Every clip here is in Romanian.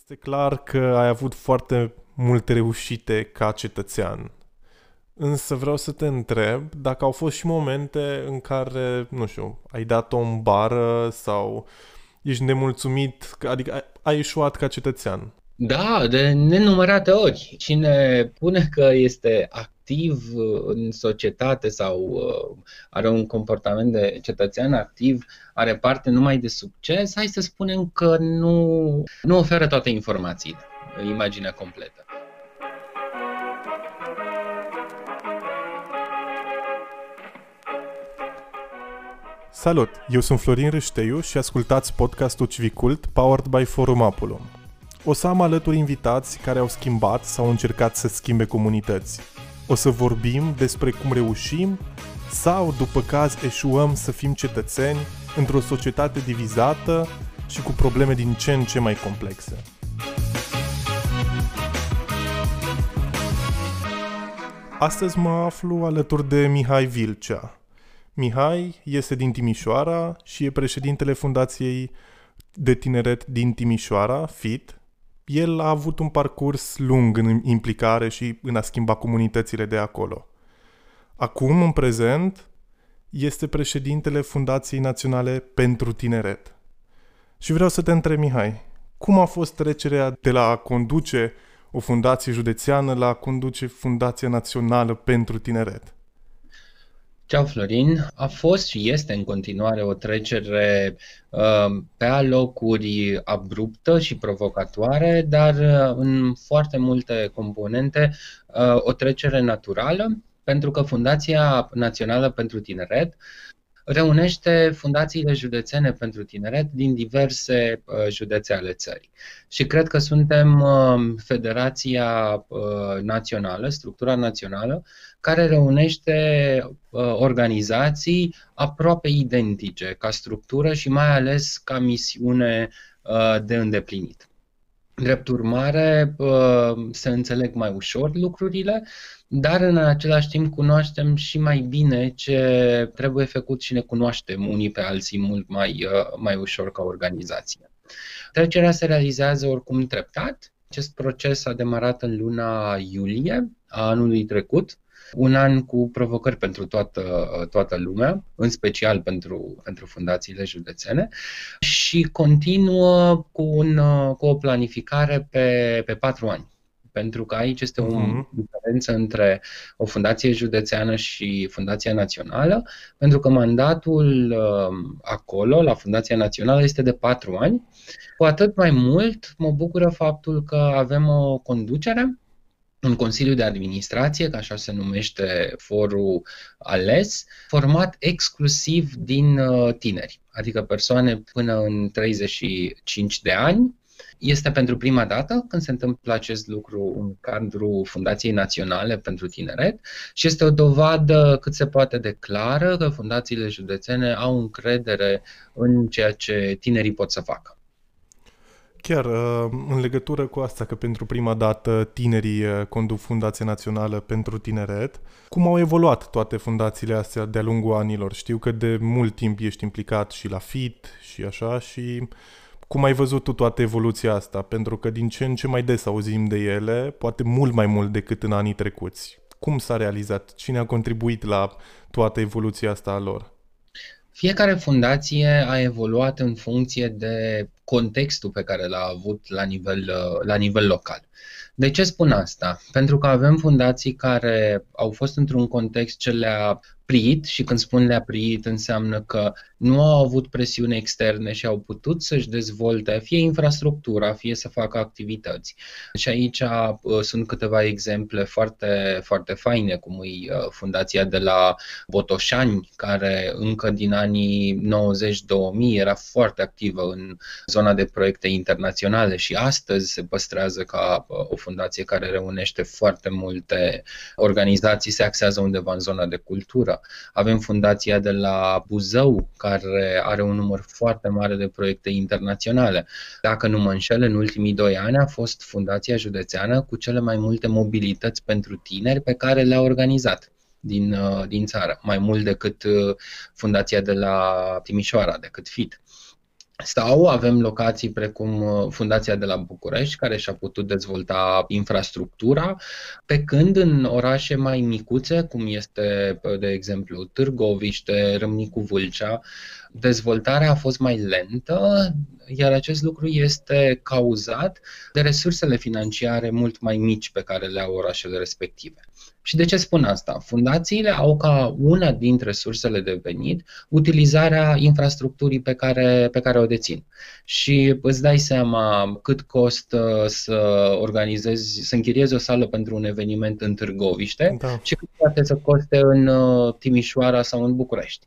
Este clar că ai avut foarte multe reușite ca cetățean. Însă vreau să te întreb dacă au fost și momente în care, nu știu, ai dat-o în bară sau ești nemulțumit, adică ai ieșuat ca cetățean. Da, de nenumărate ori. Cine pune că este activ în societate sau uh, are un comportament de cetățean activ, are parte numai de succes, hai să spunem că nu, nu oferă toate informațiile, imaginea completă. Salut! Eu sunt Florin Râșteiu și ascultați podcastul Civicult powered by Forum Apulum. O să am alături invitați care au schimbat sau încercat să schimbe comunități. O să vorbim despre cum reușim sau, după caz, eșuăm să fim cetățeni într-o societate divizată și cu probleme din ce în ce mai complexe. Astăzi mă aflu alături de Mihai Vilcea, Mihai este din Timișoara și e președintele Fundației de Tineret din Timișoara, FIT. El a avut un parcurs lung în implicare și în a schimba comunitățile de acolo. Acum, în prezent, este președintele Fundației Naționale pentru Tineret. Și vreau să te întreb, Mihai, cum a fost trecerea de la a conduce o fundație județeană la a conduce Fundația Națională pentru Tineret? Ceau Florin, a fost și este în continuare o trecere uh, pe alocuri abruptă și provocatoare, dar uh, în foarte multe componente uh, o trecere naturală, pentru că Fundația Națională pentru Tineret reunește fundațiile județene pentru tineret din diverse uh, județe ale țării. Și cred că suntem uh, federația uh, națională, structura națională, care reunește organizații aproape identice ca structură și mai ales ca misiune de îndeplinit. Drept urmare, se înțeleg mai ușor lucrurile, dar în același timp cunoaștem și mai bine ce trebuie făcut și ne cunoaștem unii pe alții mult mai, mai ușor ca organizație. Trecerea se realizează oricum treptat. Acest proces a demarat în luna iulie a anului trecut, un an cu provocări pentru toată, toată lumea, în special pentru, pentru fundațiile județene și continuă cu, un, cu o planificare pe, pe patru ani pentru că aici este o uh-huh. diferență între o fundație județeană și fundația națională, pentru că mandatul uh, acolo, la Fundația Națională, este de patru ani. Cu atât mai mult mă bucură faptul că avem o conducere un Consiliu de Administrație, ca așa se numește forul ales, format exclusiv din uh, tineri, adică persoane până în 35 de ani. Este pentru prima dată când se întâmplă acest lucru în cadrul Fundației Naționale pentru Tineret și este o dovadă cât se poate de clară că fundațiile județene au încredere în ceea ce tinerii pot să facă. Chiar uh, în legătură cu asta, că pentru prima dată tinerii uh, conduc Fundația Națională pentru Tineret, cum au evoluat toate fundațiile astea de-a lungul anilor? Știu că de mult timp ești implicat și la FIT și așa și cum ai văzut tu toată evoluția asta? Pentru că din ce în ce mai des auzim de ele, poate mult mai mult decât în anii trecuți. Cum s-a realizat? Cine a contribuit la toată evoluția asta a lor? Fiecare fundație a evoluat în funcție de contextul pe care l-a avut la nivel, la nivel local. De ce spun asta? Pentru că avem fundații care au fost într-un context ce le-a priit și când spun le-a priit înseamnă că nu au avut presiune externe și au putut să-și dezvolte fie infrastructura, fie să facă activități. Și aici uh, sunt câteva exemple foarte, foarte faine, cum e uh, fundația de la Botoșani, care încă din anii 90-2000 era foarte activă în zona de proiecte internaționale și astăzi se păstrează ca uh, o fundație care reunește foarte multe organizații, se axează undeva în zona de cultură. Avem fundația de la Buzău, care are un număr foarte mare de proiecte internaționale. Dacă nu mă înșel, în ultimii doi ani a fost fundația județeană cu cele mai multe mobilități pentru tineri pe care le-a organizat din, uh, din țară, mai mult decât uh, fundația de la Timișoara, decât FIT. Sau avem locații precum uh, Fundația de la București, care și-a putut dezvolta infrastructura, pe când în orașe mai micuțe, cum este, de exemplu, Târgoviște, Râmnicu Vâlcea, dezvoltarea a fost mai lentă, iar acest lucru este cauzat de resursele financiare mult mai mici pe care le au orașele respective. Și de ce spun asta? Fundațiile au ca una dintre sursele de venit utilizarea infrastructurii pe care, pe care o dețin. Și îți dai seama cât costă să organizezi, să închiriezi o sală pentru un eveniment în Târgoviște da. și cât poate să coste în uh, Timișoara sau în București.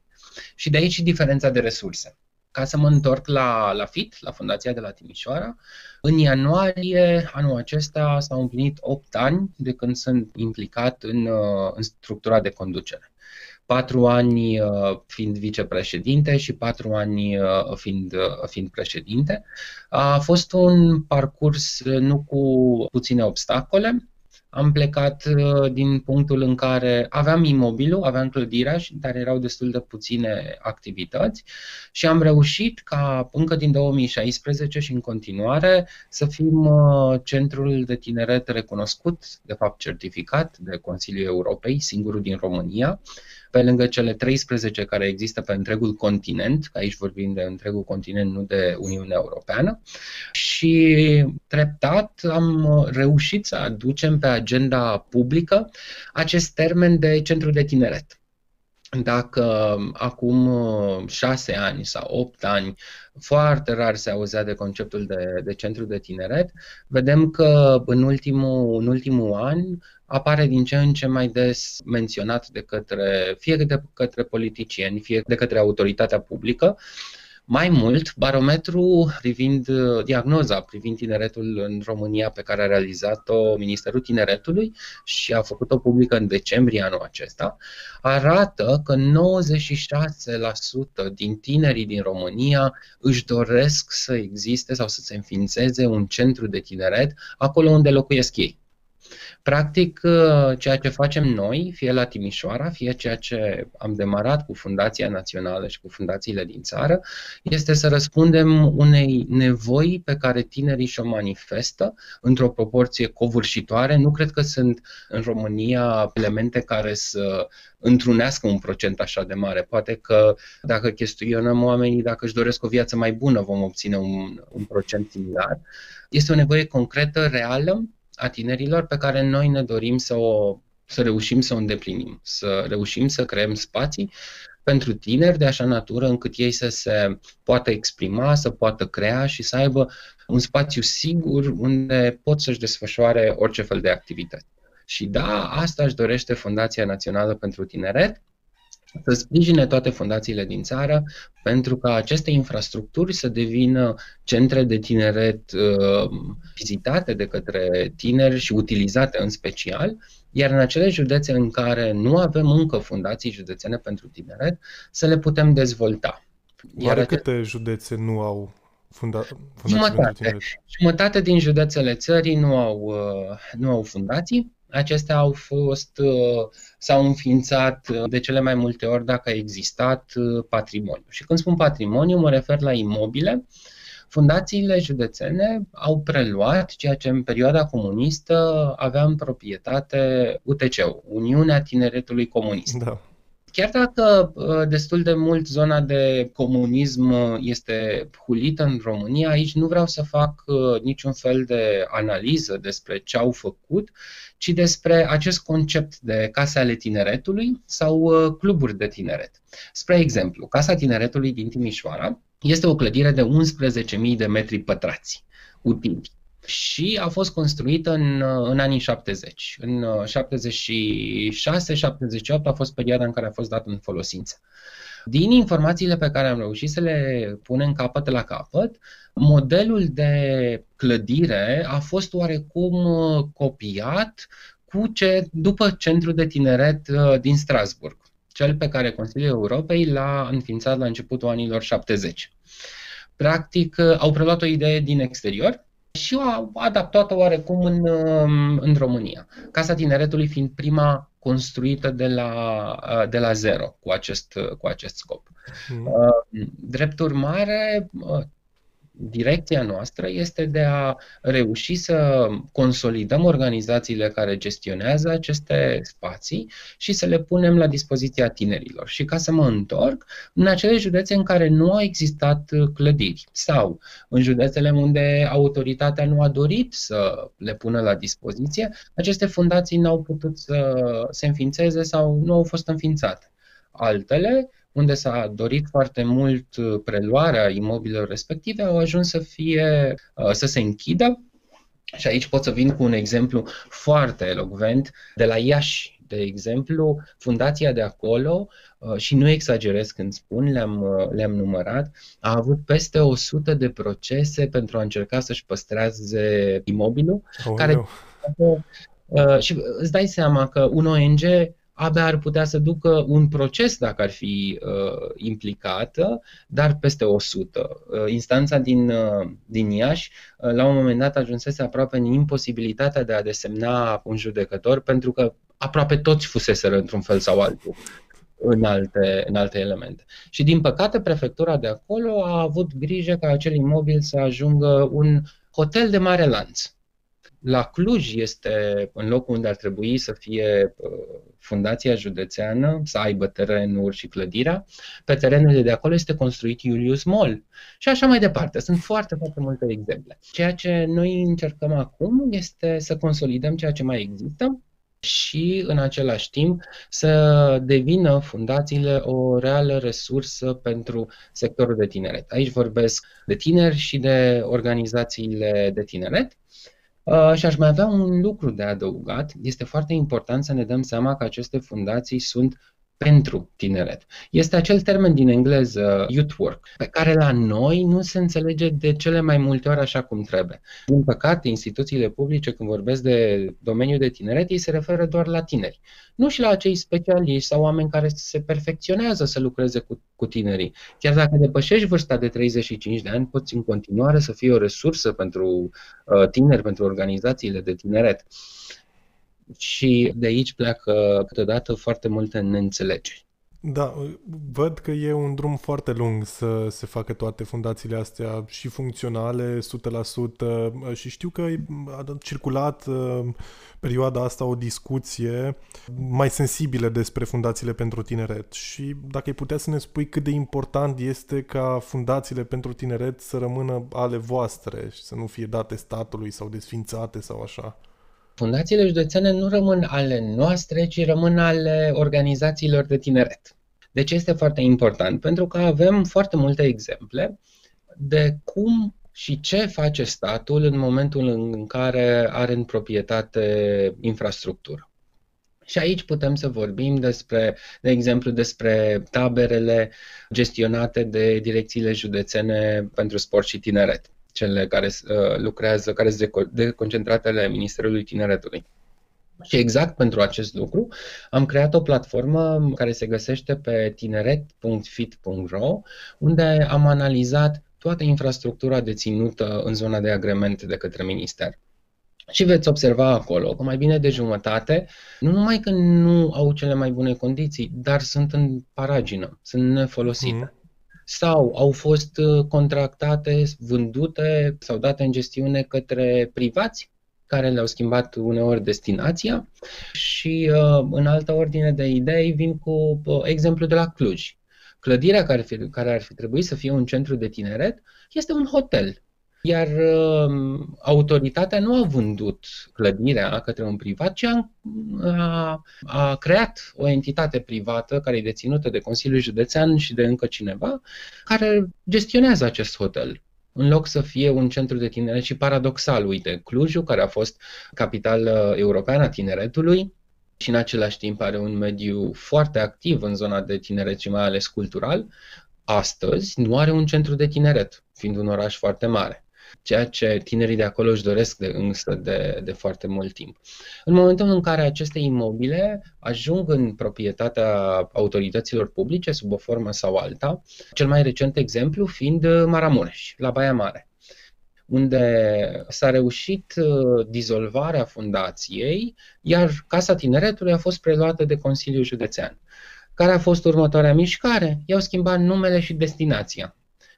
Și de aici diferența de resurse. Ca să mă întorc la, la FIT, la Fundația de la Timișoara, în ianuarie anul acesta s-au împlinit 8 ani de când sunt implicat în, uh, în structura de conducere. Patru ani uh, fiind vicepreședinte și patru ani uh, fiind, fiind președinte. A fost un parcurs nu cu puține obstacole, am plecat uh, din punctul în care aveam imobilul, aveam clădirea, dar erau destul de puține activități și am reușit ca încă din 2016 și în continuare să fim uh, centrul de tineret recunoscut, de fapt certificat de Consiliul Europei, singurul din România, pe lângă cele 13 care există pe întregul continent, că aici vorbim de întregul continent, nu de Uniunea Europeană, și treptat am reușit să aducem pe agenda publică acest termen de centru de tineret dacă acum șase ani sau opt ani foarte rar se auzea de conceptul de, de centru de tineret, vedem că în ultimul, în ultimul an apare din ce în ce mai des menționat de către, fie de către politicieni, fie de către autoritatea publică. Mai mult, barometru privind diagnoza, privind tineretul în România pe care a realizat-o Ministerul Tineretului și a făcut-o publică în decembrie anul acesta, arată că 96% din tinerii din România își doresc să existe sau să se înființeze un centru de tineret acolo unde locuiesc ei. Practic, uh, ceea ce facem noi, fie la Timișoara, fie ceea ce am demarat cu Fundația Națională și cu fundațiile din țară, este să răspundem unei nevoi pe care tinerii și-o manifestă într-o proporție covârșitoare. Nu cred că sunt în România elemente care să întrunească un procent așa de mare. Poate că dacă chestionăm oamenii dacă își doresc o viață mai bună, vom obține un, un procent similar. Este o nevoie concretă, reală, a tinerilor pe care noi ne dorim să, o, să reușim să o îndeplinim, să reușim să creăm spații pentru tineri de așa natură încât ei să se poată exprima, să poată crea și să aibă un spațiu sigur unde pot să-și desfășoare orice fel de activitate. Și da, asta își dorește Fundația Națională pentru Tineret, să sprijine toate fundațiile din țară pentru ca aceste infrastructuri să devină centre de tineret uh, vizitate de către tineri și utilizate în special, iar în acele județe în care nu avem încă fundații județene pentru tineret, să le putem dezvolta. Iar Oare câte județe nu au funda- fundații jumătate, pentru tineret? Jumătate din județele țării nu au, uh, nu au fundații, Acestea au fost, uh, s-au înființat uh, de cele mai multe ori dacă a existat uh, patrimoniu. Și când spun patrimoniu, mă refer la imobile. Fundațiile județene au preluat ceea ce în perioada comunistă avea în proprietate UTC-ul, Uniunea Tineretului Comunist. Da. Chiar dacă uh, destul de mult zona de comunism uh, este hulită în România, aici nu vreau să fac uh, niciun fel de analiză despre ce au făcut, ci despre acest concept de case ale tineretului sau cluburi de tineret. Spre exemplu, Casa Tineretului din Timișoara este o clădire de 11.000 de metri pătrați utili și a fost construită în, în anii 70. În 76-78 a fost perioada în care a fost dată în folosință. Din informațiile pe care am reușit să le punem capăt la capăt, modelul de clădire a fost oarecum copiat cu ce, după centrul de tineret uh, din Strasburg, cel pe care Consiliul Europei l-a înființat la începutul anilor 70. Practic, uh, au preluat o idee din exterior, și a adaptat-o oarecum în, um, în România. Casa Tineretului fiind prima construită de la, uh, de la zero cu acest, cu acest scop. Mm. Drept urmare, uh, direcția noastră este de a reuși să consolidăm organizațiile care gestionează aceste spații și să le punem la dispoziția tinerilor. Și ca să mă întorc, în acele județe în care nu au existat clădiri sau în județele unde autoritatea nu a dorit să le pună la dispoziție, aceste fundații n-au putut să se înființeze sau nu au fost înființate. Altele unde s-a dorit foarte mult uh, preluarea imobilelor respective, au ajuns să fie, uh, să se închidă. Și aici pot să vin cu un exemplu foarte elocvent de la Iași, de exemplu, fundația de acolo, uh, și nu exagerez când spun, le-am, le-am numărat, a avut peste 100 de procese pentru a încerca să-și păstreze imobilul, oh, care... Uh, și îți dai seama că un ONG abia ar putea să ducă un proces dacă ar fi uh, implicată, dar peste 100. Uh, instanța din, uh, din Iași, uh, la un moment dat, ajunsese aproape în imposibilitatea de a desemna un judecător, pentru că aproape toți fuseseră într-un fel sau altul în alte, în alte elemente. Și din păcate, prefectura de acolo a avut grijă ca acel imobil să ajungă un hotel de mare lanț la Cluj este în locul unde ar trebui să fie uh, fundația județeană, să aibă terenuri și clădirea. Pe terenurile de acolo este construit Julius Mall. Și așa mai departe. Sunt foarte, foarte multe exemple. Ceea ce noi încercăm acum este să consolidăm ceea ce mai există și în același timp să devină fundațiile o reală resursă pentru sectorul de tineret. Aici vorbesc de tineri și de organizațiile de tineret Uh, și aș mai avea un lucru de adăugat. Este foarte important să ne dăm seama că aceste fundații sunt pentru tineret. Este acel termen din engleză, youth work, pe care la noi nu se înțelege de cele mai multe ori așa cum trebuie. Din păcate, instituțiile publice, când vorbesc de domeniul de tineret, ei se referă doar la tineri. Nu și la acei specialiști sau oameni care se perfecționează să lucreze cu, cu tinerii. Chiar dacă depășești vârsta de 35 de ani, poți în continuare să fii o resursă pentru uh, tineri, pentru organizațiile de tineret și de aici pleacă câteodată foarte multe neînțelegeri. Da, văd că e un drum foarte lung să se facă toate fundațiile astea și funcționale 100% și știu că a circulat uh, perioada asta o discuție mai sensibilă despre fundațiile pentru tineret și dacă ai putea să ne spui cât de important este ca fundațiile pentru tineret să rămână ale voastre și să nu fie date statului sau desfințate sau așa. Fundațiile județene nu rămân ale noastre, ci rămân ale organizațiilor de tineret. De ce este foarte important? Pentru că avem foarte multe exemple de cum și ce face statul în momentul în care are în proprietate infrastructură. Și aici putem să vorbim despre, de exemplu, despre taberele gestionate de direcțiile județene pentru sport și tineret cele care uh, lucrează, care sunt deconcentratele Ministerului Tineretului. Și exact pentru acest lucru am creat o platformă care se găsește pe tineret.fit.ro, unde am analizat toată infrastructura deținută în zona de agrement de către minister. Și veți observa acolo că mai bine de jumătate, nu numai că nu au cele mai bune condiții, dar sunt în paragină, sunt nefolosite. Mm sau au fost uh, contractate, vândute sau date în gestiune către privați care le-au schimbat uneori destinația și uh, în altă ordine de idei vin cu uh, exemplu de la Cluj. Clădirea care, fi, care ar fi trebuit să fie un centru de tineret este un hotel iar uh, autoritatea nu a vândut clădirea către un privat, ci a, a, a creat o entitate privată care e deținută de Consiliul Județean și de încă cineva, care gestionează acest hotel. În loc să fie un centru de tineret și paradoxal, uite, Clujul, care a fost capitală europeană a tineretului, și în același timp are un mediu foarte activ în zona de tineret și mai ales cultural, astăzi nu are un centru de tineret, fiind un oraș foarte mare ceea ce tinerii de acolo își doresc de, însă de, de foarte mult timp. În momentul în care aceste imobile ajung în proprietatea autorităților publice, sub o formă sau alta, cel mai recent exemplu fiind Maramureș, la Baia Mare unde s-a reușit uh, dizolvarea fundației, iar Casa Tineretului a fost preluată de Consiliul Județean. Care a fost următoarea mișcare? I-au schimbat numele și destinația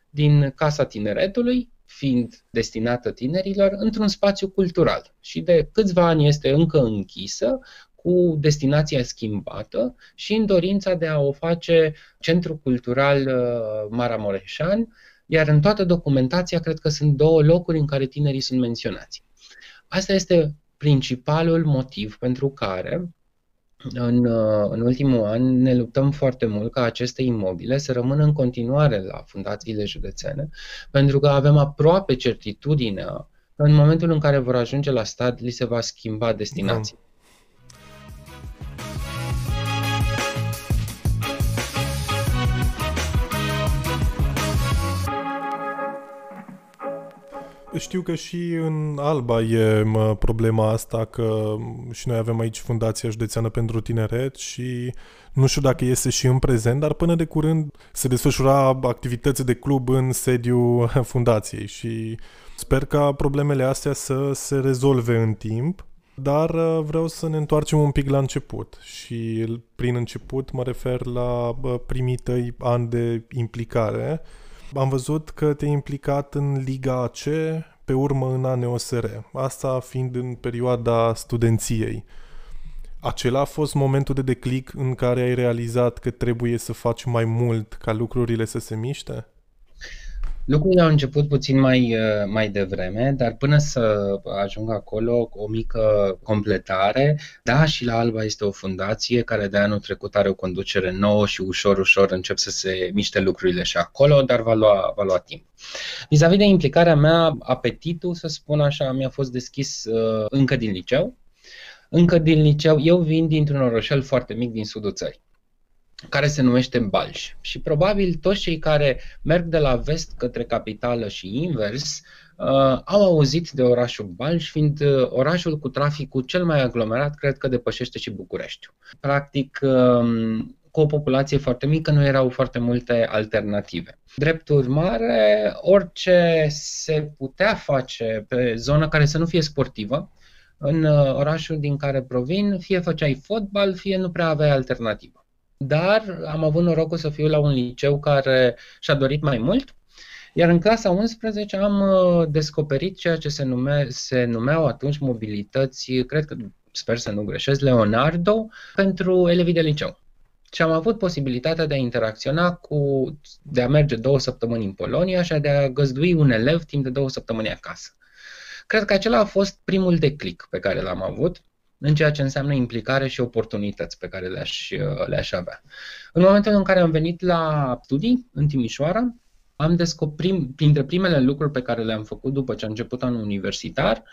din Casa Tineretului fiind destinată tinerilor într-un spațiu cultural și de câțiva ani este încă închisă cu destinația schimbată și în dorința de a o face centru cultural uh, Maramureșan, iar în toată documentația cred că sunt două locuri în care tinerii sunt menționați. Asta este principalul motiv pentru care în, uh, în ultimul an ne luptăm foarte mult ca aceste imobile să rămână în continuare la fundațiile județene, pentru că avem aproape certitudinea că în momentul în care vor ajunge la stat, li se va schimba destinația. Știu că și în Alba e mă, problema asta că și noi avem aici Fundația Județeană pentru Tineret și nu știu dacă este și în prezent, dar până de curând se desfășura activități de club în sediul fundației și sper ca problemele astea să se rezolve în timp. Dar uh, vreau să ne întoarcem un pic la început și prin început mă refer la primii tăi ani de implicare am văzut că te-ai implicat în Liga AC, pe urmă în ANEOSR, asta fiind în perioada studenției. Acela a fost momentul de declic în care ai realizat că trebuie să faci mai mult ca lucrurile să se miște? Lucrurile au început puțin mai, uh, mai devreme, dar până să ajung acolo, o mică completare. Da, și la Alba este o fundație care de anul trecut are o conducere nouă și ușor, ușor încep să se miște lucrurile și acolo, dar va lua, va lua timp. Vis-a-vis de implicarea mea, apetitul, să spun așa, mi-a fost deschis uh, încă din liceu. Încă din liceu, eu vin dintr-un orășel foarte mic din sudul țării care se numește Balș. Și probabil toți cei care merg de la vest către capitală și invers uh, au auzit de orașul Balș, fiind uh, orașul cu traficul cel mai aglomerat, cred că depășește și Bucureștiul. Practic, uh, cu o populație foarte mică, nu erau foarte multe alternative. Drept urmare, orice se putea face pe zonă care să nu fie sportivă, în uh, orașul din care provin, fie făceai fotbal, fie nu prea aveai alternativă dar am avut norocul să fiu la un liceu care și-a dorit mai mult, iar în clasa 11 am uh, descoperit ceea ce se, nume, se numeau atunci mobilități, cred că, sper să nu greșesc, Leonardo, pentru elevii de liceu. Și am avut posibilitatea de a interacționa cu, de a merge două săptămâni în Polonia și de a găzdui un elev timp de două săptămâni acasă. Cred că acela a fost primul declic pe care l-am avut în ceea ce înseamnă implicare și oportunități pe care le-aș, le-aș avea. În momentul în care am venit la studii în Timișoara, am descoperit, printre primele lucruri pe care le-am făcut după ce a început anul universitar,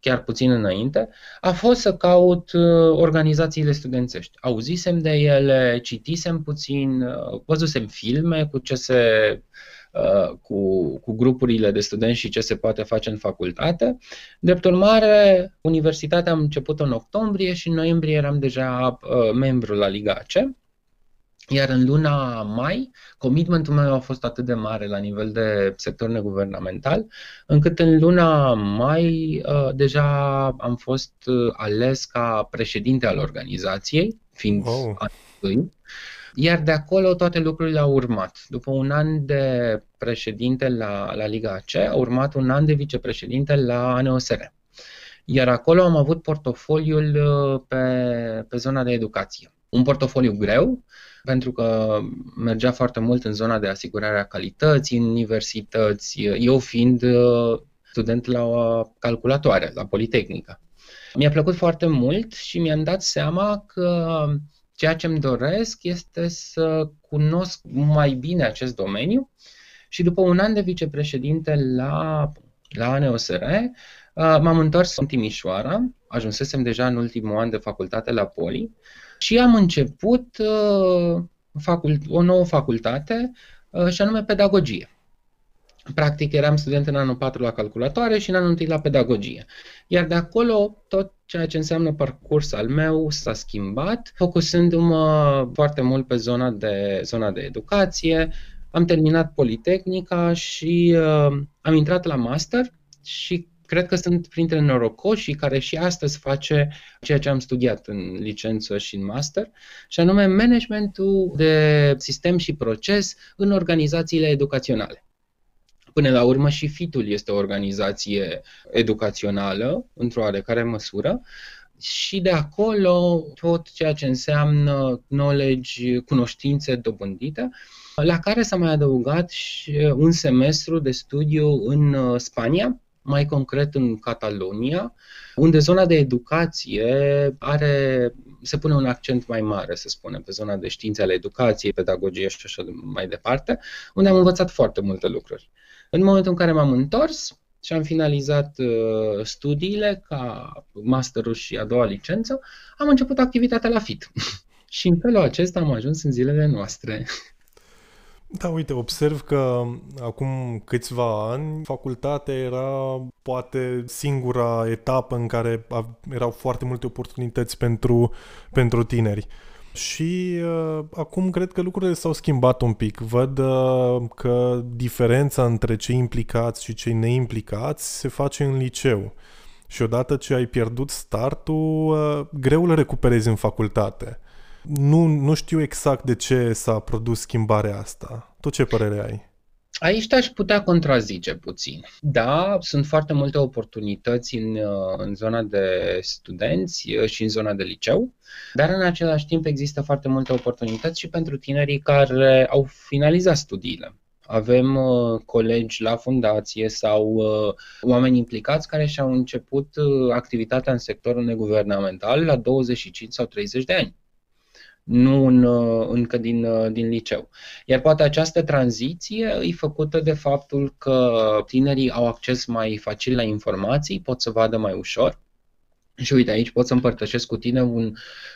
chiar puțin înainte, a fost să caut uh, organizațiile studențești. Auzisem de ele, citisem puțin, uh, văzusem filme cu ce se Uh, cu, cu grupurile de studenți și ce se poate face în facultate. Drept urmare, universitatea am început în octombrie și în noiembrie eram deja uh, membru la Liga AC. Iar în luna mai, commitmentul meu a fost atât de mare la nivel de sector neguvernamental, încât în luna mai uh, deja am fost uh, ales ca președinte al organizației, fiind oh. anul iar de acolo toate lucrurile au urmat. După un an de președinte la, la Liga AC, a urmat un an de vicepreședinte la ANOSR. Iar acolo am avut portofoliul uh, pe, pe zona de educație. Un portofoliu greu, pentru că mergea foarte mult în zona de asigurare a calității în universități, eu fiind uh, student la calculatoare, la Politehnică. Mi-a plăcut foarte mult și mi-am dat seama că Ceea ce îmi doresc este să cunosc mai bine acest domeniu și după un an de vicepreședinte la, la ANEOSR, uh, m-am întors în Timișoara, ajunsesem deja în ultimul an de facultate la Poli și am început uh, o nouă facultate uh, și anume pedagogie. Practic eram student în anul 4 la calculatoare și în anul 1 la pedagogie. Iar de acolo tot ceea ce înseamnă parcurs al meu s-a schimbat, focusându-mă foarte mult pe zona de, zona de educație. Am terminat Politehnica și uh, am intrat la master și cred că sunt printre norocoșii care și astăzi face ceea ce am studiat în licență și în master, și anume managementul de sistem și proces în organizațiile educaționale. Până la urmă și FIT-ul este o organizație educațională, într-o oarecare măsură, și de acolo tot ceea ce înseamnă knowledge, cunoștințe dobândite, la care s-a mai adăugat și un semestru de studiu în uh, Spania, mai concret în Catalonia, unde zona de educație are, se pune un accent mai mare, să spunem, pe zona de științe ale educației, pedagogie și așa mai departe, unde am învățat foarte multe lucruri. În momentul în care m-am întors și am finalizat uh, studiile ca masterul și a doua licență, am început activitatea la FIT. și în felul acesta am ajuns în zilele noastre. Da, uite, observ că acum câțiva ani facultatea era poate singura etapă în care erau foarte multe oportunități pentru, pentru tineri. Și uh, acum cred că lucrurile s-au schimbat un pic. Văd uh, că diferența între cei implicați și cei neimplicați se face în liceu. Și odată ce ai pierdut startul, uh, greu le recuperezi în facultate. Nu, nu știu exact de ce s-a produs schimbarea asta. Tu ce părere ai? Aici te-aș putea contrazice puțin. Da, sunt foarte multe oportunități în, în zona de studenți și în zona de liceu, dar în același timp există foarte multe oportunități și pentru tinerii care au finalizat studiile. Avem uh, colegi la fundație sau uh, oameni implicați care și-au început uh, activitatea în sectorul neguvernamental la 25 sau 30 de ani nu în, uh, încă din, uh, din liceu. Iar poate această tranziție e făcută de faptul că tinerii au acces mai facil la informații, pot să vadă mai ușor. Și uite, aici pot să împărtășesc cu tine un,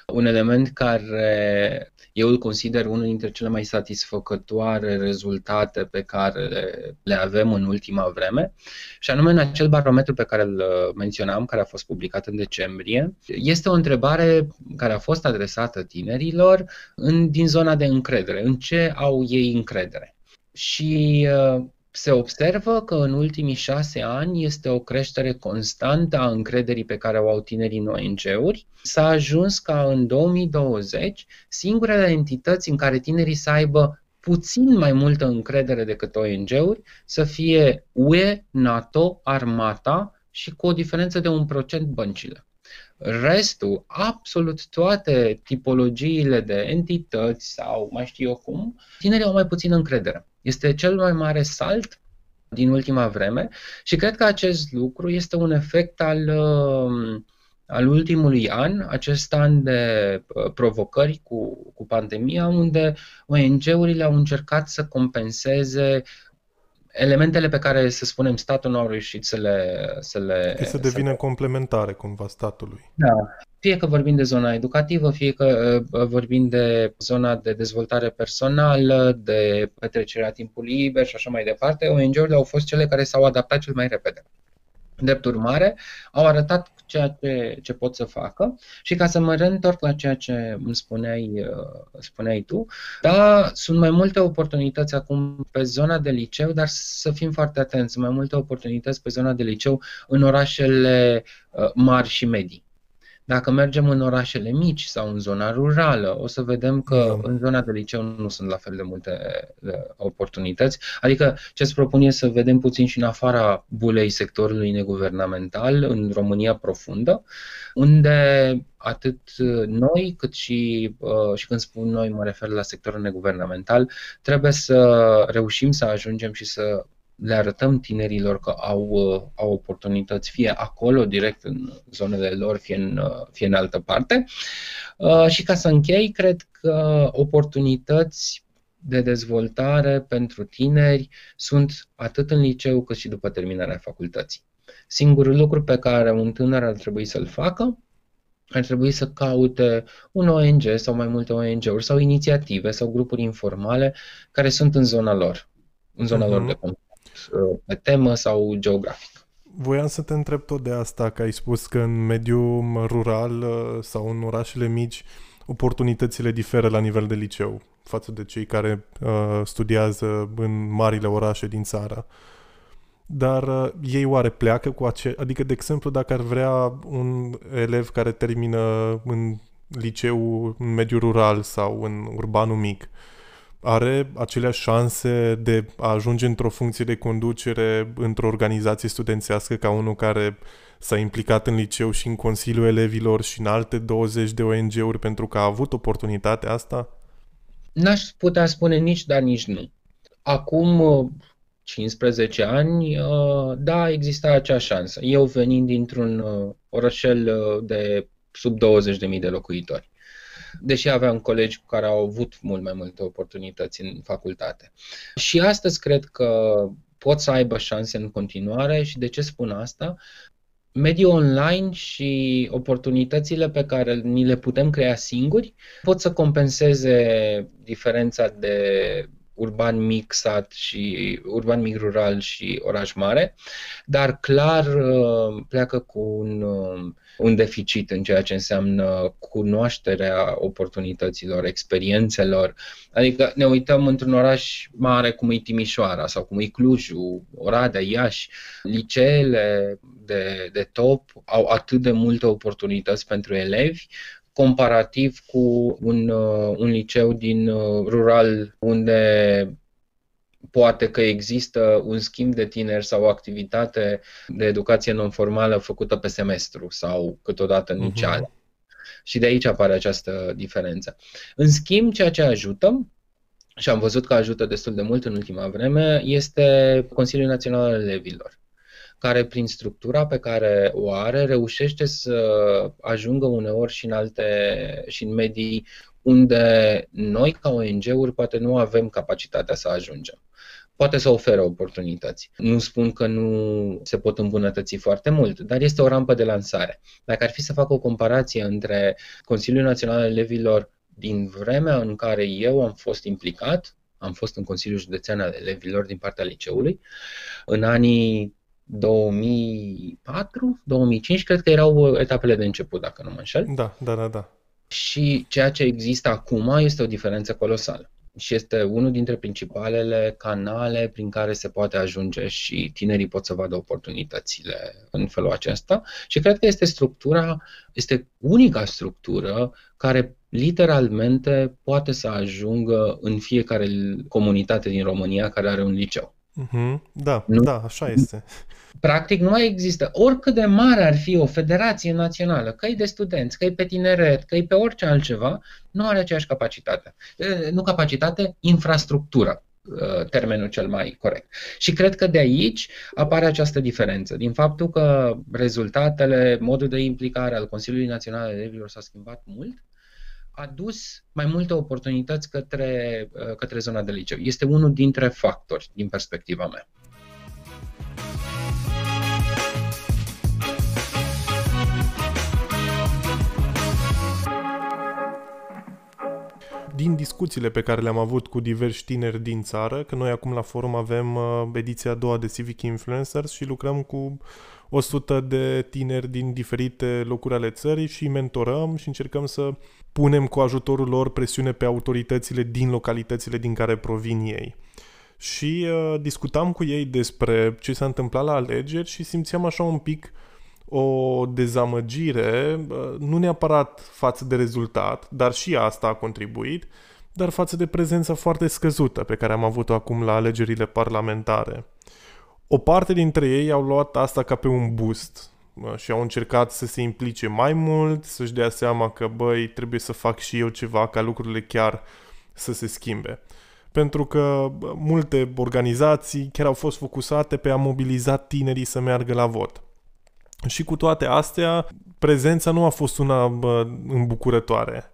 un element care eu îl consider unul dintre cele mai satisfăcătoare rezultate pe care le, le avem în ultima vreme, și anume în acel barometru pe care îl menționam, care a fost publicat în decembrie, este o întrebare care a fost adresată tinerilor în, din zona de încredere, în ce au ei încredere. Și uh, se observă că în ultimii șase ani este o creștere constantă a încrederii pe care o au tinerii în ONG-uri. S-a ajuns ca în 2020 singurele entități în care tinerii să aibă puțin mai multă încredere decât ONG-uri să fie UE, NATO, Armata și cu o diferență de un procent băncile. Restul, absolut toate tipologiile de entități sau mai știu eu cum, tinerii au mai puțin încredere. Este cel mai mare salt din ultima vreme și cred că acest lucru este un efect al, um, al ultimului an, acest an de uh, provocări cu, cu pandemia, unde ONG-urile au încercat să compenseze elementele pe care, să spunem, statul nu a reușit să le... Să le să devină să... complementare cumva statului. Da. Fie că vorbim de zona educativă, fie că uh, vorbim de zona de dezvoltare personală, de petrecerea timpului liber și așa mai departe, ONG-urile au fost cele care s-au adaptat cel mai repede. Drept urmare, au arătat ceea ce, ce pot să facă și ca să mă reîntorc la ceea ce îmi spuneai, uh, spuneai tu, da, sunt mai multe oportunități acum pe zona de liceu, dar să fim foarte atenți, sunt mai multe oportunități pe zona de liceu în orașele uh, mari și medii. Dacă mergem în orașele mici sau în zona rurală, o să vedem că da. în zona de liceu nu sunt la fel de multe oportunități. Adică ce îți propun e să vedem puțin și în afara bulei sectorului neguvernamental, în România profundă, unde atât noi cât și, uh, și când spun noi mă refer la sectorul neguvernamental, trebuie să reușim să ajungem și să le arătăm tinerilor că au, uh, au oportunități fie acolo, direct în zonele lor, fie în, uh, fie în altă parte. Uh, și ca să închei, cred că oportunități de dezvoltare pentru tineri sunt atât în liceu cât și după terminarea facultății. Singurul lucru pe care un tânăr ar trebui să-l facă ar trebui să caute un ONG sau mai multe ONG-uri sau inițiative sau grupuri informale care sunt în zona lor, în zona uh-huh. lor de contact pe temă sau geografic. Voiam să te întreb tot de asta, că ai spus că în mediul rural uh, sau în orașele mici oportunitățile diferă la nivel de liceu față de cei care uh, studiază în marile orașe din țară. Dar uh, ei oare pleacă cu ace... Adică, de exemplu, dacă ar vrea un elev care termină în liceu în mediul rural sau în urbanul mic, are aceleași șanse de a ajunge într-o funcție de conducere într-o organizație studențească ca unul care s-a implicat în liceu și în Consiliul Elevilor și în alte 20 de ONG-uri pentru că a avut oportunitatea asta? N-aș putea spune nici da, nici nu. Acum 15 uh, ani, uh, da, exista acea șansă. Eu venind dintr-un uh, orășel de sub 20.000 de locuitori deși aveam colegi cu care au avut mult mai multe oportunități în facultate. Și astăzi cred că pot să aibă șanse în continuare și de ce spun asta? Mediul online și oportunitățile pe care ni le putem crea singuri pot să compenseze diferența de urban mic sat și urban mic rural și oraș mare, dar clar uh, pleacă cu un, uh, un deficit în ceea ce înseamnă cunoașterea oportunităților, experiențelor. Adică ne uităm într-un oraș mare cum e Timișoara sau cum e Clujul, Oradea, Iași, liceele de, de top au atât de multe oportunități pentru elevi, comparativ cu un, uh, un liceu din uh, rural unde poate că există un schimb de tineri sau o activitate de educație non-formală făcută pe semestru sau câteodată în liceale. Mhm. Uh-huh. Și de aici apare această diferență. În schimb, ceea ce ajută, și am văzut că ajută destul de mult în ultima vreme, este Consiliul Național al Elevilor care prin structura pe care o are reușește să ajungă uneori și în alte și în medii unde noi ca ONG-uri poate nu avem capacitatea să ajungem. Poate să ofere oportunități. Nu spun că nu se pot îmbunătăți foarte mult, dar este o rampă de lansare. Dacă ar fi să fac o comparație între Consiliul Național al Elevilor din vremea în care eu am fost implicat, am fost în Consiliul Județean al Elevilor din partea liceului, în anii 2004, 2005, cred că erau etapele de început, dacă nu mă înșel. Da, da, da, da. Și ceea ce există acum este o diferență colosală. Și este unul dintre principalele canale prin care se poate ajunge și tinerii pot să vadă oportunitățile în felul acesta. Și cred că este structura, este unica structură care literalmente poate să ajungă în fiecare comunitate din România care are un liceu. Mm-hmm. Da, nu? da, așa este. Practic nu mai există. Oricât de mare ar fi o federație națională, că e de studenți, că e pe tineret, că e pe orice altceva, nu are aceeași capacitate. Nu capacitate, infrastructură termenul cel mai corect. Și cred că de aici apare această diferență, din faptul că rezultatele, modul de implicare al Consiliului Național al Elevilor s-a schimbat mult, a dus mai multe oportunități către, către zona de liceu. Este unul dintre factori din perspectiva mea. Din discuțiile pe care le-am avut cu diversi tineri din țară, că noi acum la forum avem uh, ediția a doua de Civic Influencers și lucrăm cu 100 de tineri din diferite locuri ale țării și mentorăm și încercăm să punem cu ajutorul lor presiune pe autoritățile din localitățile din care provin ei. Și uh, discutam cu ei despre ce s-a întâmplat la alegeri și simțeam așa un pic uh, o dezamăgire, nu neapărat față de rezultat, dar și asta a contribuit, dar față de prezența foarte scăzută pe care am avut-o acum la alegerile parlamentare. O parte dintre ei au luat asta ca pe un boost și au încercat să se implice mai mult, să-și dea seama că, băi, trebuie să fac și eu ceva ca lucrurile chiar să se schimbe. Pentru că multe organizații chiar au fost focusate pe a mobiliza tinerii să meargă la vot. Și cu toate astea, prezența nu a fost una bă, îmbucurătoare.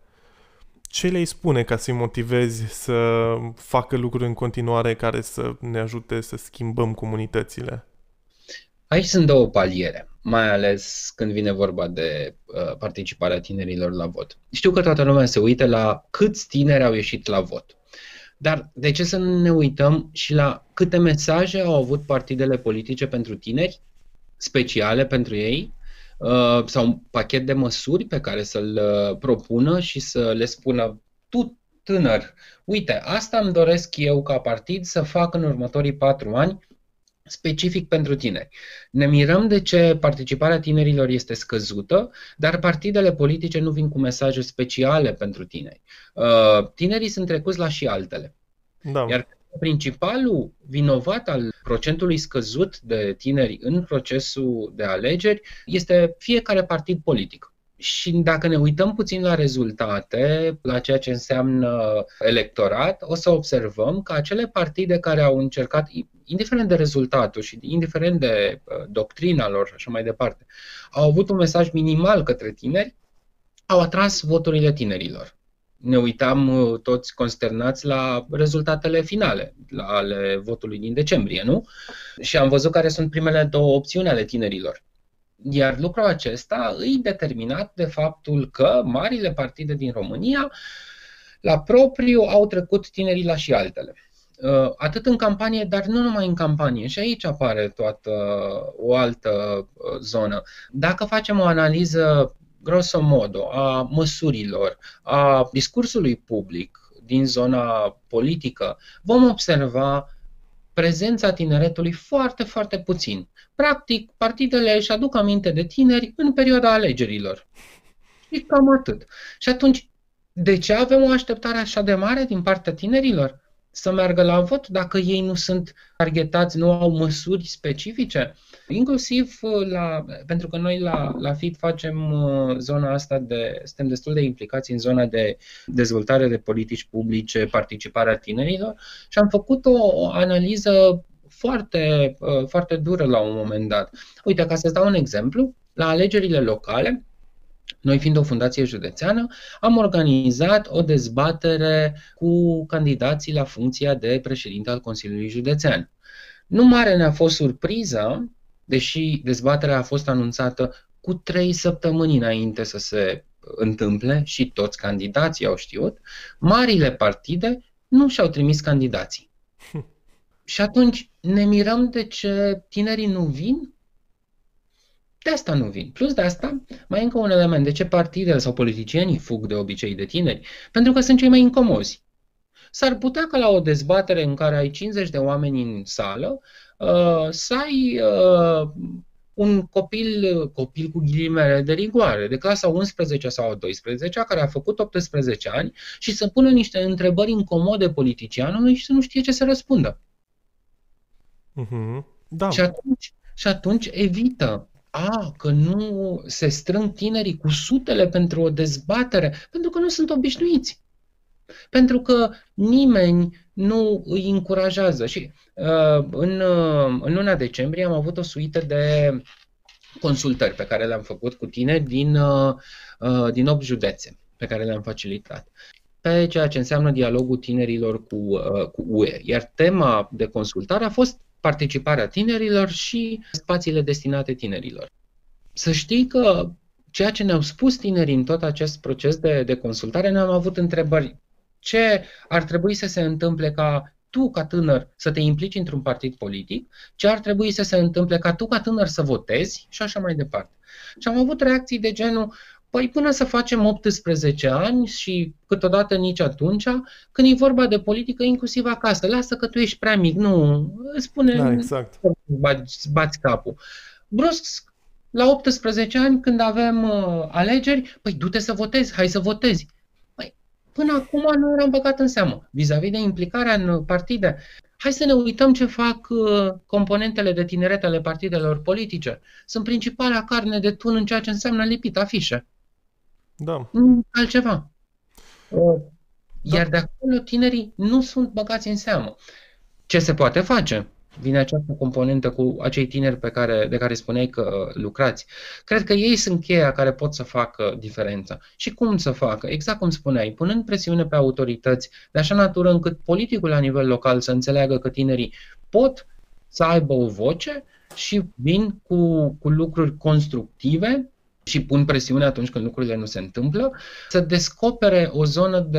Ce le-ai spune ca să-i motivezi să facă lucruri în continuare care să ne ajute să schimbăm comunitățile? Aici sunt două paliere, mai ales când vine vorba de uh, participarea tinerilor la vot. Știu că toată lumea se uită la câți tineri au ieșit la vot. Dar de ce să nu ne uităm și la câte mesaje au avut partidele politice pentru tineri speciale pentru ei uh, sau un pachet de măsuri pe care să-l uh, propună și să le spună tu tânăr, uite, asta îmi doresc eu ca partid să fac în următorii patru ani specific pentru tineri. Ne mirăm de ce participarea tinerilor este scăzută, dar partidele politice nu vin cu mesaje speciale pentru tineri. Uh, tinerii sunt trecuți la și altele. Da. Iar principalul vinovat al procentului scăzut de tineri în procesul de alegeri este fiecare partid politic. Și dacă ne uităm puțin la rezultate, la ceea ce înseamnă electorat, o să observăm că acele partide care au încercat, indiferent de rezultatul și indiferent de uh, doctrina lor și așa mai departe, au avut un mesaj minimal către tineri, au atras voturile tinerilor ne uitam uh, toți consternați la rezultatele finale, la ale votului din decembrie, nu? Și am văzut care sunt primele două opțiuni ale tinerilor. Iar lucrul acesta îi determinat de faptul că marile partide din România, la propriu, au trecut tinerii la și altele. Uh, atât în campanie, dar nu numai în campanie. Și aici apare toată o altă uh, zonă. Dacă facem o analiză grosomodo, a măsurilor, a discursului public din zona politică, vom observa prezența tineretului foarte, foarte puțin. Practic, partidele își aduc aminte de tineri în perioada alegerilor. Și cam atât. Și atunci, de ce avem o așteptare așa de mare din partea tinerilor? Să meargă la vot dacă ei nu sunt targetați, nu au măsuri specifice? Inclusiv uh, la, pentru că noi la, la FIT facem uh, zona asta de, suntem destul de implicați în zona de dezvoltare de politici publice, participarea tinerilor și am făcut o, o analiză foarte, uh, foarte dură la un moment dat. Uite, ca să-ți dau un exemplu, la alegerile locale, noi fiind o fundație județeană, am organizat o dezbatere cu candidații la funcția de președinte al Consiliului Județean. Nu mare ne-a fost surpriza deși dezbaterea a fost anunțată cu trei săptămâni înainte să se întâmple și toți candidații au știut, marile partide nu și-au trimis candidații. și atunci ne mirăm de ce tinerii nu vin? De asta nu vin. Plus de asta, mai e încă un element. De ce partidele sau politicienii fug de obicei de tineri? Pentru că sunt cei mai incomozi. S-ar putea ca la o dezbatere în care ai 50 de oameni în sală uh, să ai uh, un copil, copil cu ghilimele de rigoare, de clasa 11 sau 12, care a făcut 18 ani și să pună niște întrebări incomode politicianului și să nu știe ce să răspundă. Uh-huh. Da. Și, atunci, și atunci evită. A, că nu se strâng tinerii cu sutele pentru o dezbatere, pentru că nu sunt obișnuiți. Pentru că nimeni nu îi încurajează. Și uh, în, uh, în luna decembrie am avut o suită de consultări pe care le-am făcut cu tine din, uh, uh din 8 județe pe care le-am facilitat pe ceea ce înseamnă dialogul tinerilor cu, uh, cu UE. Iar tema de consultare a fost participarea tinerilor și spațiile destinate tinerilor. Să știi că ceea ce ne-au spus tinerii în tot acest proces de, de consultare, ne-am avut întrebări ce ar trebui să se întâmple ca tu, ca tânăr, să te implici într-un partid politic, ce ar trebui să se întâmple ca tu, ca tânăr, să votezi și așa mai departe. Și am avut reacții de genul, păi până să facem 18 ani și câteodată nici atunci, când e vorba de politică, inclusiv acasă, lasă că tu ești prea mic, nu, spune, da, exact. bați, bați capul. Brusc, la 18 ani, când avem uh, alegeri, păi du-te să votezi, hai să votezi. Până acum nu eram băgat în seamă vis-a-vis de implicarea în partide. Hai să ne uităm ce fac uh, componentele de tineret ale partidelor politice. Sunt principala carne de tun în ceea ce înseamnă lipit afișe. Da. Nu altceva. Uh, iar de acolo tinerii nu sunt băgați în seamă. Ce se poate face? vine această componentă cu acei tineri pe care, de care spuneai că lucrați. Cred că ei sunt cheia care pot să facă diferența. Și cum să facă? Exact cum spuneai, punând presiune pe autorități de așa natură încât politicul la nivel local să înțeleagă că tinerii pot să aibă o voce și vin cu, cu lucruri constructive și pun presiune atunci când lucrurile nu se întâmplă, să descopere o zonă de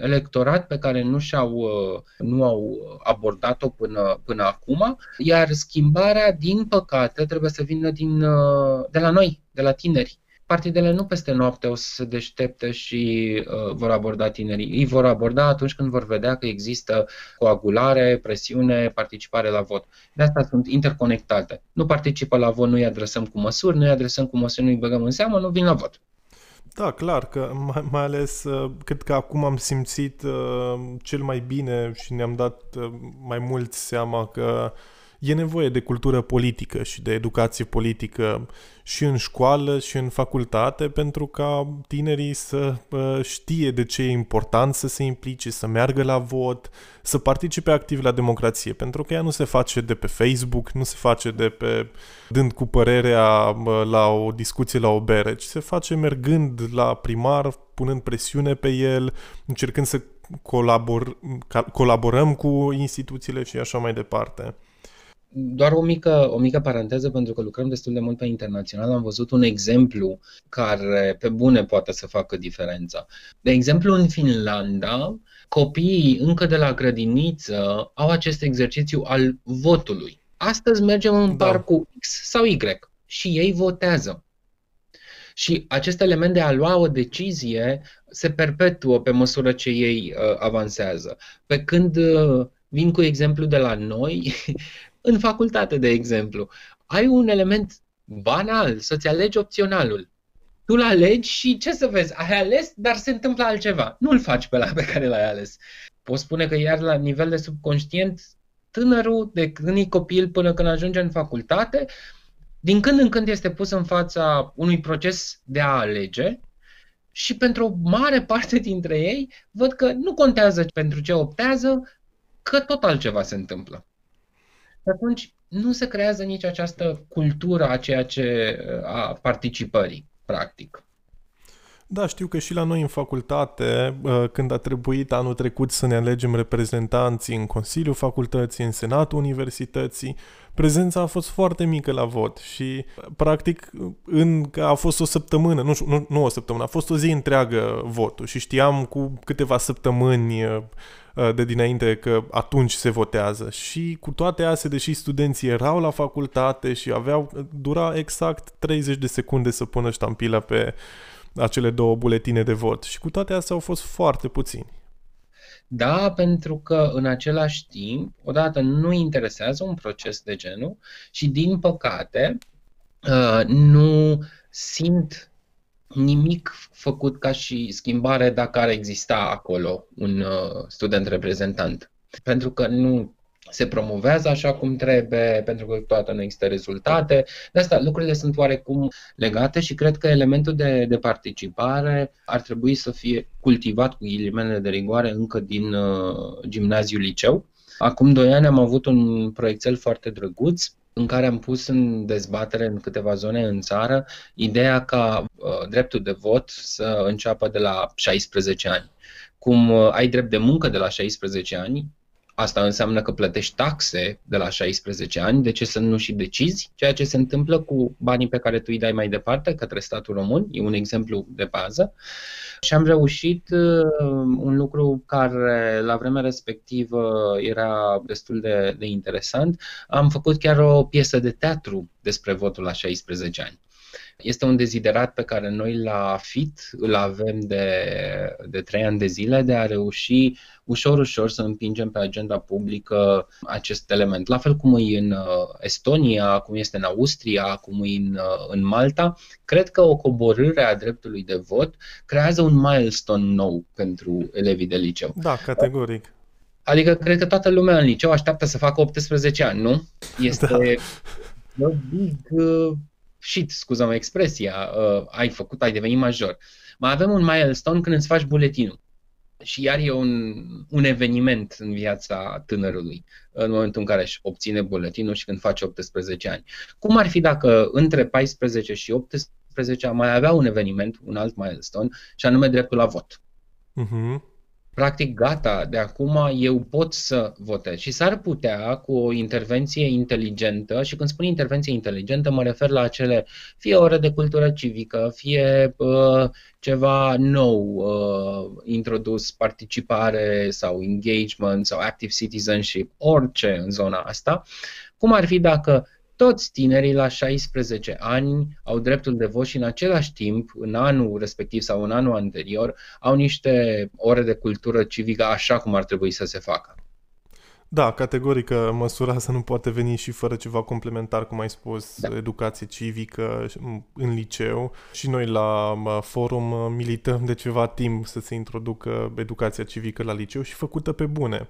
electorat pe care nu, și-au, uh, nu au abordat-o până, până acum, iar schimbarea, din păcate, trebuie să vină din, uh, de la noi, de la tineri partidele nu peste noapte o să se deștepte și uh, vor aborda tinerii. Ei vor aborda atunci când vor vedea că există coagulare, presiune, participare la vot. De asta sunt interconectate. Nu participă la vot, nu-i adresăm cu măsuri, nu-i adresăm cu măsuri, nu-i băgăm în seamă, nu vin la vot. Da, clar, că mai, mai ales uh, cred că acum am simțit uh, cel mai bine și ne-am dat uh, mai mult seama că e nevoie de cultură politică și de educație politică și în școală și în facultate pentru ca tinerii să știe de ce e important să se implice, să meargă la vot, să participe activ la democrație, pentru că ea nu se face de pe Facebook, nu se face de pe dând cu părerea la o discuție la o bere, ci se face mergând la primar, punând presiune pe el, încercând să colabor, colaborăm cu instituțiile și așa mai departe. Doar o mică, o mică paranteză, pentru că lucrăm destul de mult pe internațional, am văzut un exemplu care pe bune poate să facă diferența. De exemplu, în Finlanda, copiii încă de la grădiniță au acest exercițiu al votului. Astăzi mergem în da. parcul X sau Y și ei votează. Și acest element de a lua o decizie se perpetuă pe măsură ce ei uh, avansează. Pe când uh, vin cu exemplu de la noi, în facultate, de exemplu, ai un element banal, să-ți alegi opționalul. Tu l alegi și ce să vezi? Ai ales, dar se întâmplă altceva. Nu-l faci pe la pe care l-ai ales. Poți spune că iar la nivel de subconștient, tânărul, de când e copil până când ajunge în facultate, din când în când este pus în fața unui proces de a alege și pentru o mare parte dintre ei văd că nu contează pentru ce optează, că tot altceva se întâmplă. Și atunci nu se creează nici această cultură a ceea ce a participării, practic. Da, știu că și la noi în facultate, când a trebuit anul trecut să ne alegem reprezentanții în Consiliul Facultății, în Senatul Universității, prezența a fost foarte mică la vot și, practic, în, a fost o săptămână, nu, nu, nu o săptămână, a fost o zi întreagă votul și știam cu câteva săptămâni Uh, de dinainte că atunci se votează. Și cu toate astea, deși studenții erau la facultate și aveau, dura exact 30 de secunde să pună ștampila pe acele două buletine de vot și cu toate astea au fost foarte puțini. Da, pentru că în același timp, odată nu interesează un proces de genul și din păcate uh, nu simt nimic făcut ca și schimbare dacă ar exista acolo un uh, student reprezentant. Pentru că nu se promovează așa cum trebuie, pentru că toată nu există rezultate. De asta lucrurile sunt oarecum legate și cred că elementul de, de participare ar trebui să fie cultivat cu ghilimele de rigoare încă din uh, gimnaziul liceu. Acum doi ani am avut un proiectel foarte drăguț în care am pus în dezbatere în câteva zone în țară ideea ca uh, dreptul de vot să înceapă de la 16 ani. Cum uh, ai drept de muncă de la 16 ani, Asta înseamnă că plătești taxe de la 16 ani, de ce să nu și decizi ceea ce se întâmplă cu banii pe care tu îi dai mai departe către statul român, e un exemplu de bază. Și am reușit uh, un lucru care la vremea respectivă era destul de, de interesant. Am făcut chiar o piesă de teatru despre votul la 16 ani. Este un deziderat pe care noi la FIT îl avem de, de trei ani de zile de a reuși ușor, ușor să împingem pe agenda publică acest element. La fel cum e în uh, Estonia, cum este în Austria, cum e în, uh, în Malta, cred că o coborâre a dreptului de vot creează un milestone nou pentru elevii de liceu. Da, categoric. Adică cred că toată lumea în liceu așteaptă să facă 18 ani, nu? Este da. big uh, shit, scuză-mă expresia, uh, ai făcut, ai devenit major. Mai avem un milestone când îți faci buletinul. Și iar e un, un eveniment în viața tânărului în momentul în care își obține buletinul și când face 18 ani. Cum ar fi dacă între 14 și 18 mai avea un eveniment, un alt milestone, și anume dreptul la vot? Uh-huh practic gata, de acum eu pot să votez. Și s-ar putea cu o intervenție inteligentă, și când spun intervenție inteligentă mă refer la acele fie ore de cultură civică, fie uh, ceva nou uh, introdus, participare sau engagement sau active citizenship, orice în zona asta, cum ar fi dacă toți tinerii la 16 ani au dreptul de vot și în același timp, în anul respectiv sau în anul anterior, au niște ore de cultură civică așa cum ar trebui să se facă. Da, categoric măsura asta nu poate veni și fără ceva complementar, cum ai spus, da. educație civică în liceu. Și noi la forum milităm de ceva timp să se introducă educația civică la liceu și făcută pe bune.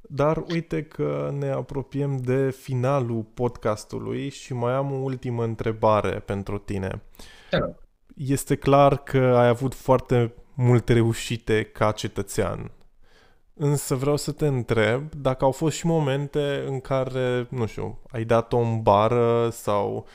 Dar uite că ne apropiem de finalul podcastului și mai am o ultimă întrebare pentru tine. Da. Este clar că ai avut foarte multe reușite ca cetățean. Însă vreau să te întreb dacă au fost și momente în care, nu știu, ai dat-o în bară sau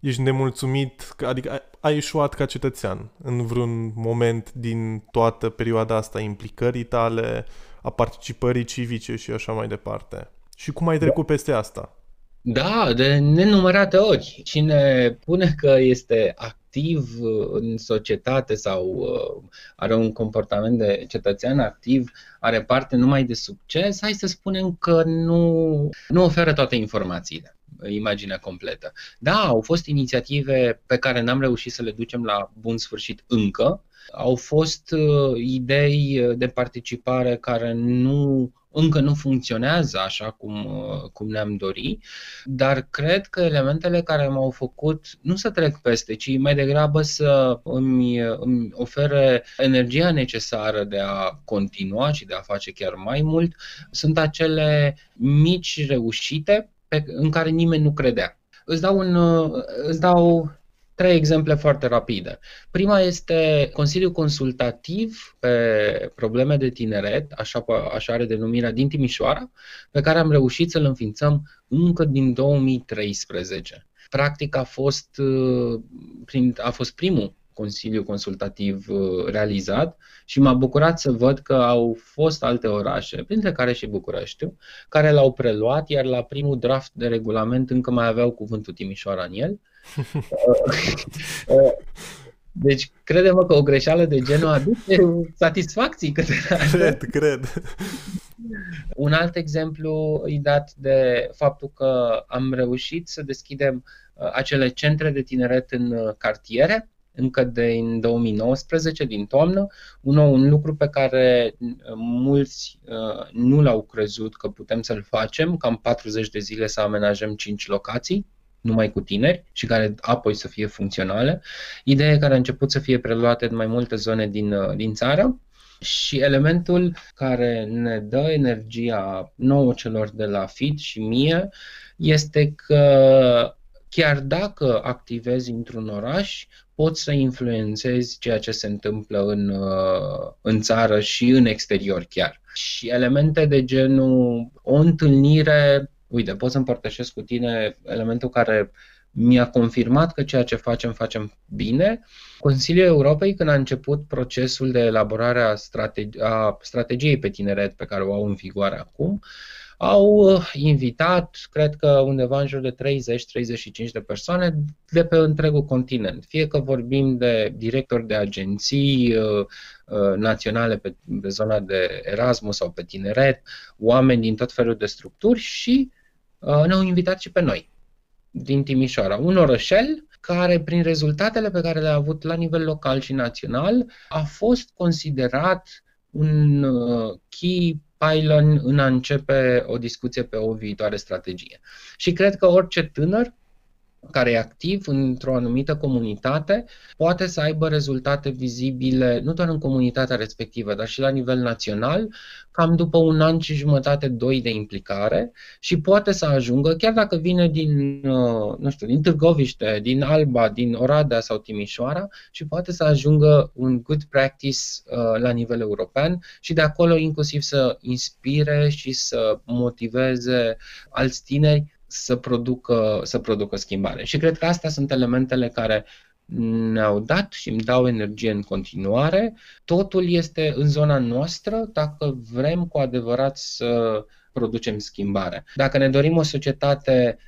ești nemulțumit, adică ai ieșuat ca cetățean în vreun moment din toată perioada asta implicării tale, a participării civice și așa mai departe. Și cum ai trecut da. peste asta? Da, de nenumărate ori. Cine pune că este activ în societate sau uh, are un comportament de cetățean activ, are parte numai de succes, hai să spunem că nu, nu oferă toate informațiile imaginea completă. Da, au fost inițiative pe care n-am reușit să le ducem la bun sfârșit încă, au fost uh, idei de participare care nu încă nu funcționează așa cum, uh, cum ne-am dori, dar cred că elementele care m-au făcut nu să trec peste, ci mai degrabă să îmi, îmi ofere energia necesară de a continua și de a face chiar mai mult, sunt acele mici reușite pe, în care nimeni nu credea. Îți dau, un, uh, îți dau Trei exemple foarte rapide. Prima este Consiliul Consultativ pe probleme de tineret, așa, așa are denumirea, din Timișoara, pe care am reușit să-l înființăm încă din 2013. Practic a fost, a fost primul Consiliu Consultativ uh, realizat și m-a bucurat să văd că au fost alte orașe, printre care și Bucureștiu, care l-au preluat, iar la primul draft de regulament încă mai aveau cuvântul Timișoara în el Deci, credem că o greșeală de genul aduce satisfacții câteodată. Cred, cred. Un alt exemplu e dat de faptul că am reușit să deschidem uh, acele centre de tineret în uh, cartiere, încă din 2019, din toamnă, un, un lucru pe care uh, mulți uh, nu l-au crezut că putem să-l facem, cam 40 de zile să amenajăm 5 locații numai cu tineri și care apoi să fie funcționale. Ideea care a început să fie preluate în mai multe zone din, uh, din țară și elementul care ne dă energia nouă celor de la FIT și mie este că chiar dacă activezi într-un oraș, poți să influențezi ceea ce se întâmplă în, uh, în țară și în exterior chiar. Și elemente de genul o întâlnire uite, pot să împărtășesc cu tine elementul care mi-a confirmat că ceea ce facem, facem bine. Consiliul Europei, când a început procesul de elaborare a, strategi- a strategiei pe tineret pe care o au în vigoare acum, au uh, invitat, cred că undeva în jur de 30-35 de persoane de pe întregul continent. Fie că vorbim de directori de agenții uh, uh, naționale pe, pe zona de Erasmus sau pe tineret, oameni din tot felul de structuri și Uh, ne-au invitat și pe noi din Timișoara, un orășel care, prin rezultatele pe care le-a avut la nivel local și național, a fost considerat un uh, key pylon în a începe o discuție pe o viitoare strategie. Și cred că orice tânăr care e activ într-o anumită comunitate poate să aibă rezultate vizibile nu doar în comunitatea respectivă, dar și la nivel național, cam după un an și jumătate, doi de implicare și poate să ajungă, chiar dacă vine din, uh, nu știu, din Târgoviște, din Alba, din Oradea sau Timișoara și poate să ajungă un good practice uh, la nivel european și de acolo inclusiv să inspire și să motiveze alți tineri să producă, să producă schimbare. Și cred că astea sunt elementele care ne-au dat și îmi dau energie în continuare. Totul este în zona noastră dacă vrem cu adevărat să producem schimbare. Dacă ne dorim o societate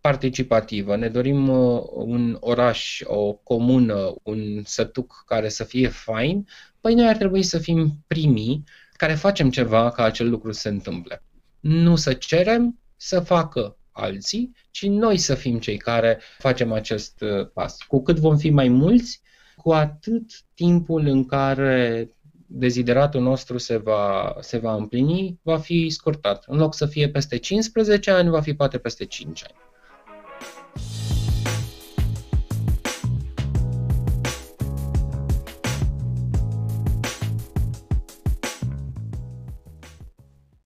participativă, ne dorim uh, un oraș, o comună, un sătuc care să fie fain, păi noi ar trebui să fim primii care facem ceva ca acel lucru să se întâmple. Nu să cerem, să facă alții, ci noi să fim cei care facem acest uh, pas. Cu cât vom fi mai mulți, cu atât timpul în care dezideratul nostru se va, se va împlini, va fi scurtat. În loc să fie peste 15 ani, va fi poate peste 5 ani.